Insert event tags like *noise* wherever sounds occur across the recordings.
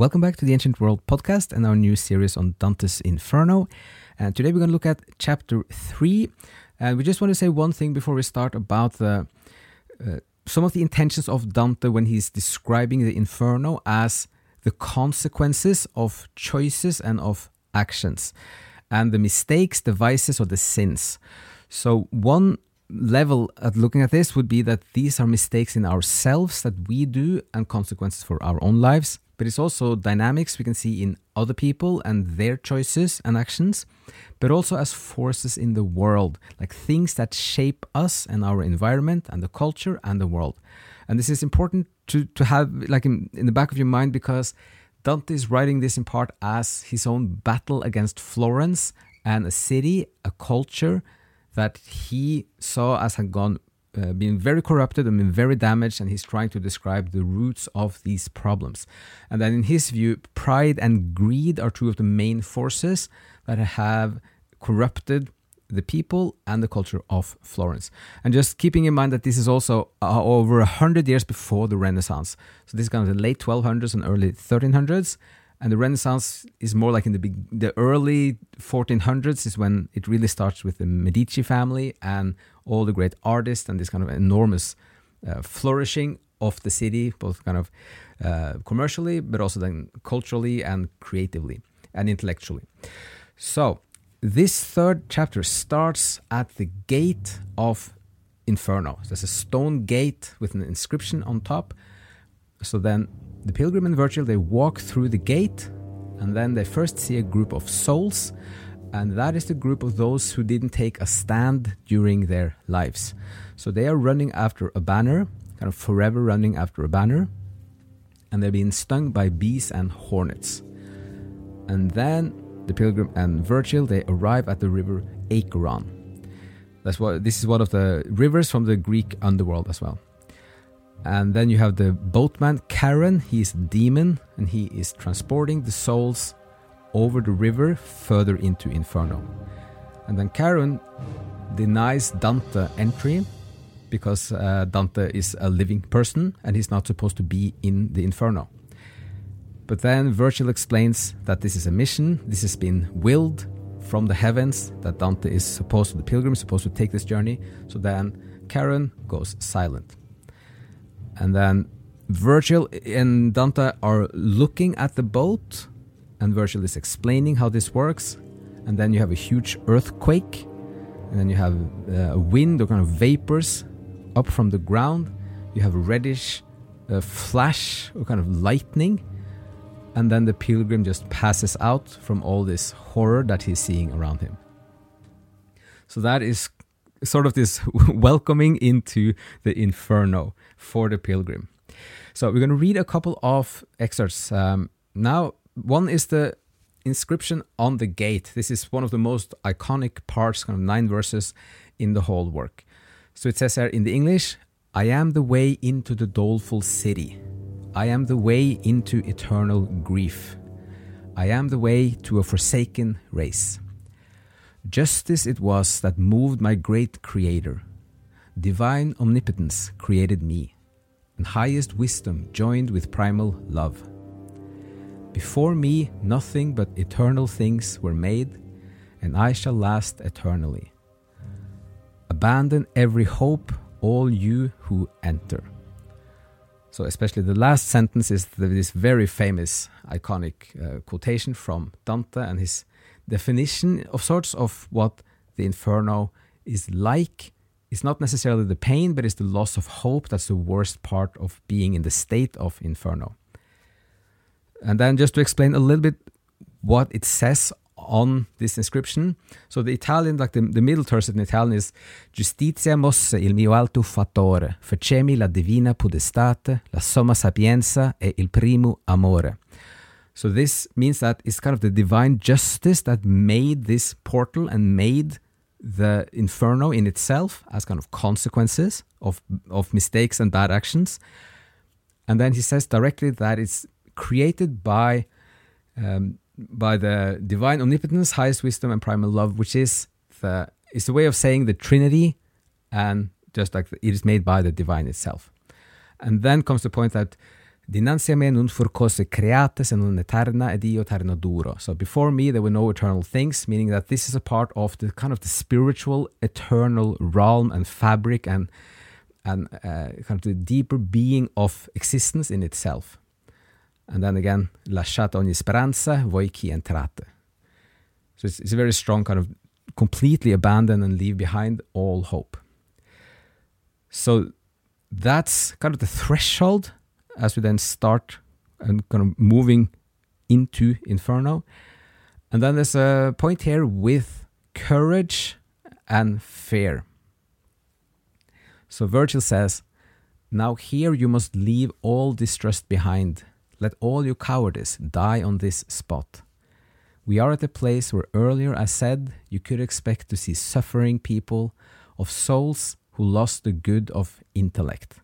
Welcome back to the Ancient World podcast and our new series on Dante's Inferno. And today we're going to look at chapter 3. And we just want to say one thing before we start about the uh, some of the intentions of Dante when he's describing the Inferno as the consequences of choices and of actions, and the mistakes, the vices, or the sins. So, one level at looking at this would be that these are mistakes in ourselves that we do and consequences for our own lives but it's also dynamics we can see in other people and their choices and actions, but also as forces in the world, like things that shape us and our environment and the culture and the world. And this is important to, to have like in, in the back of your mind because Dante is writing this in part as his own battle against Florence and a city, a culture that he saw as had gone uh, been very corrupted and been very damaged, and he's trying to describe the roots of these problems. And then, in his view, pride and greed are two of the main forces that have corrupted the people and the culture of Florence. And just keeping in mind that this is also uh, over a hundred years before the Renaissance. So this is kind of the late 1200s and early 1300s and the Renaissance is more like in the the early 1400s is when it really starts with the Medici family and all the great artists and this kind of enormous uh, flourishing of the city, both kind of uh, commercially, but also then culturally and creatively and intellectually. So this third chapter starts at the gate of Inferno. There's a stone gate with an inscription on top. So then the pilgrim and Virgil they walk through the gate and then they first see a group of souls and that is the group of those who didn't take a stand during their lives. So they are running after a banner, kind of forever running after a banner, and they're being stung by bees and hornets. And then the pilgrim and Virgil they arrive at the river Acheron. That's what this is one of the rivers from the Greek underworld as well. And then you have the boatman Charon, he's a demon, and he is transporting the souls over the river further into Inferno. And then Charon denies Dante entry because uh, Dante is a living person and he's not supposed to be in the Inferno. But then Virgil explains that this is a mission, this has been willed from the heavens, that Dante is supposed to, the pilgrim is supposed to take this journey. So then Charon goes silent. And then Virgil and Dante are looking at the boat, and Virgil is explaining how this works. And then you have a huge earthquake, and then you have uh, a wind or kind of vapors up from the ground. You have a reddish uh, flash or kind of lightning, and then the pilgrim just passes out from all this horror that he's seeing around him. So that is sort of this *laughs* welcoming into the inferno for the pilgrim. So we're going to read a couple of excerpts. Um, now, one is the inscription on the gate. This is one of the most iconic parts, kind of nine verses in the whole work. So it says here in the English, I am the way into the doleful city. I am the way into eternal grief. I am the way to a forsaken race. Justice it was that moved my great Creator. Divine omnipotence created me, and highest wisdom joined with primal love. Before me, nothing but eternal things were made, and I shall last eternally. Abandon every hope, all you who enter. So, especially the last sentence is this very famous, iconic uh, quotation from Dante and his definition of sorts of what the inferno is like. It's not necessarily the pain, but it's the loss of hope that's the worst part of being in the state of inferno. And then, just to explain a little bit what it says on this inscription. So the Italian, like the, the middle terse in Italian is Justitia mosse il mio alto fattore, facemi la divina podestate, la somma sapienza e il primo amore. So this means that it's kind of the divine justice that made this portal and made the inferno in itself as kind of consequences of, of mistakes and bad actions. And then he says directly that it's created by um, by the divine omnipotence, highest wisdom, and primal love, which is the is the way of saying the Trinity, and just like it is made by the divine itself. And then comes the point that dinanzi me non fur cose create se non eterna ed io eterno duro. So before me there were no eternal things, meaning that this is a part of the kind of the spiritual eternal realm and fabric and and uh, kind of the deeper being of existence in itself. And then again, lasciata ogni speranza, voi chi entrate. So it's, it's a very strong kind of completely abandon and leave behind all hope. So that's kind of the threshold as we then start and kind of moving into Inferno. And then there's a point here with courage and fear. So Virgil says, Now here you must leave all distrust behind let all your cowardice die on this spot. We are at a place where earlier I said you could expect to see suffering people of souls who lost the good of intellect.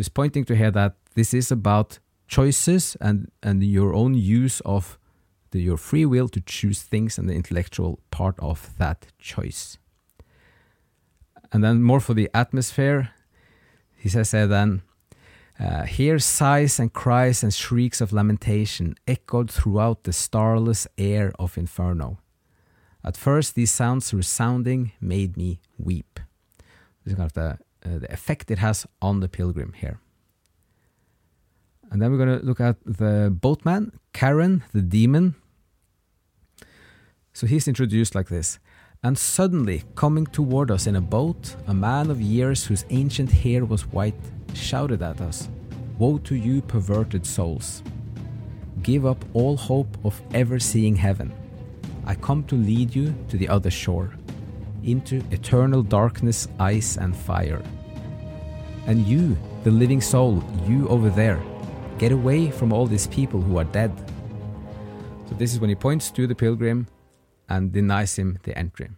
It's pointing to here that this is about choices and, and your own use of the, your free will to choose things and the intellectual part of that choice. And then more for the atmosphere, he says there then, uh, here sighs and cries and shrieks of lamentation echoed throughout the starless air of Inferno. At first, these sounds resounding made me weep. This is kind of the, uh, the effect it has on the pilgrim here. And then we're going to look at the boatman, Charon, the demon. So he's introduced like this. And suddenly, coming toward us in a boat, a man of years whose ancient hair was white shouted at us Woe to you, perverted souls! Give up all hope of ever seeing heaven. I come to lead you to the other shore, into eternal darkness, ice, and fire. And you, the living soul, you over there, get away from all these people who are dead. So, this is when he points to the pilgrim and denies him the entry.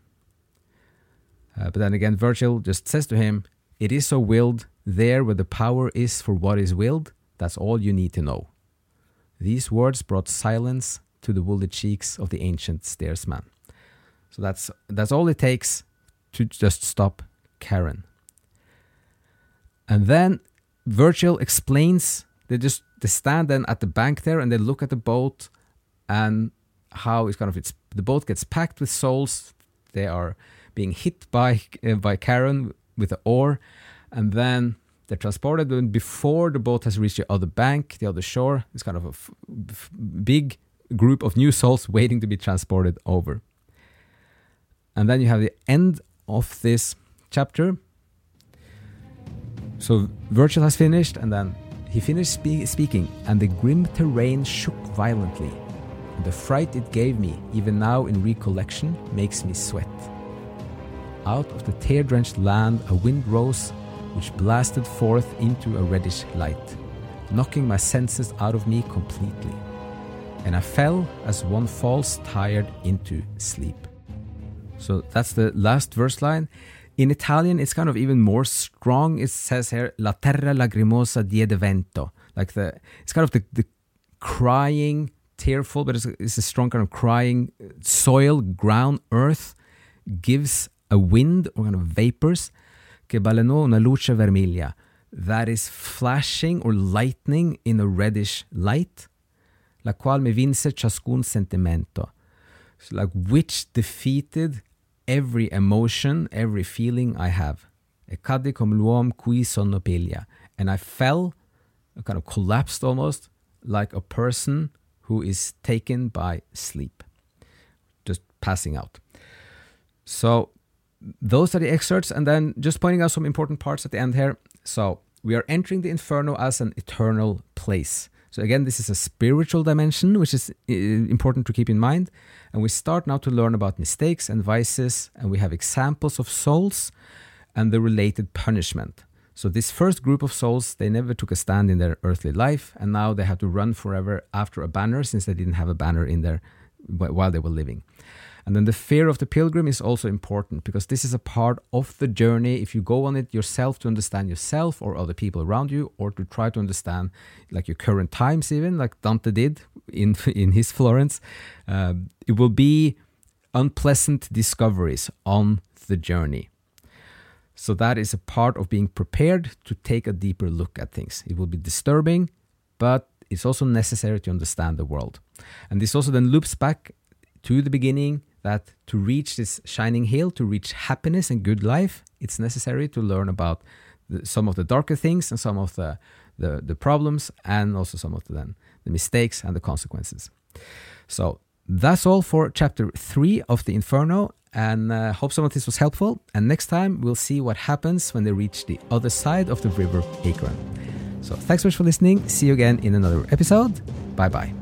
Uh, but then again, Virgil just says to him, It is so willed there, where the power is for what is willed, that's all you need to know. These words brought silence to the woolly cheeks of the ancient steersman. So that's that's all it takes to just stop Charon. And then Virgil explains they just they stand then at the bank there and they look at the boat and how it's kind of it's the boat gets packed with souls. They are being hit by uh, by Charon with the oar, and then they're transported. And before the boat has reached the other bank, the other shore, it's kind of a f- f- big group of new souls waiting to be transported over. And then you have the end of this chapter. So Virgil has finished, and then he finished spe- speaking, and the grim terrain shook violently. The fright it gave me, even now in recollection, makes me sweat. Out of the tear drenched land, a wind rose which blasted forth into a reddish light, knocking my senses out of me completely. And I fell as one falls tired into sleep. So that's the last verse line. In Italian, it's kind of even more strong. It says here, La terra lagrimosa diede vento. Like the, it's kind of the, the crying, tearful, but it's a, it's a strong kind of crying soil, ground, earth gives a wind or kind of vapors che balenò una luce vermiglia that is flashing or lightning in a reddish light, la qual me vinse ciascun sentimento. So like which defeated every emotion, every feeling I have. E cadde come l'uom qui sonno piglia. And I fell, kind of collapsed almost, like a person who is taken by sleep, just passing out. So those are the excerpts, and then just pointing out some important parts at the end here. So we are entering the inferno as an eternal place. So again, this is a spiritual dimension, which is important to keep in mind. And we start now to learn about mistakes and vices, and we have examples of souls and the related punishment. So this first group of souls, they never took a stand in their earthly life, and now they have to run forever after a banner since they didn't have a banner in there while they were living. And then the fear of the pilgrim is also important because this is a part of the journey. If you go on it yourself to understand yourself or other people around you, or to try to understand like your current times, even like Dante did in *laughs* in his Florence, uh, it will be unpleasant discoveries on the journey. So that is a part of being prepared to take a deeper look at things. It will be disturbing, but it's also necessary to understand the world. And this also then loops back to the beginning that to reach this shining hill, to reach happiness and good life, it's necessary to learn about the, some of the darker things and some of the, the, the problems and also some of the, then, the mistakes and the consequences. So that's all for chapter three of the Inferno, and uh, hope some of this was helpful. And next time we'll see what happens when they reach the other side of the river Acheron. So thanks so much for listening. See you again in another episode. Bye bye.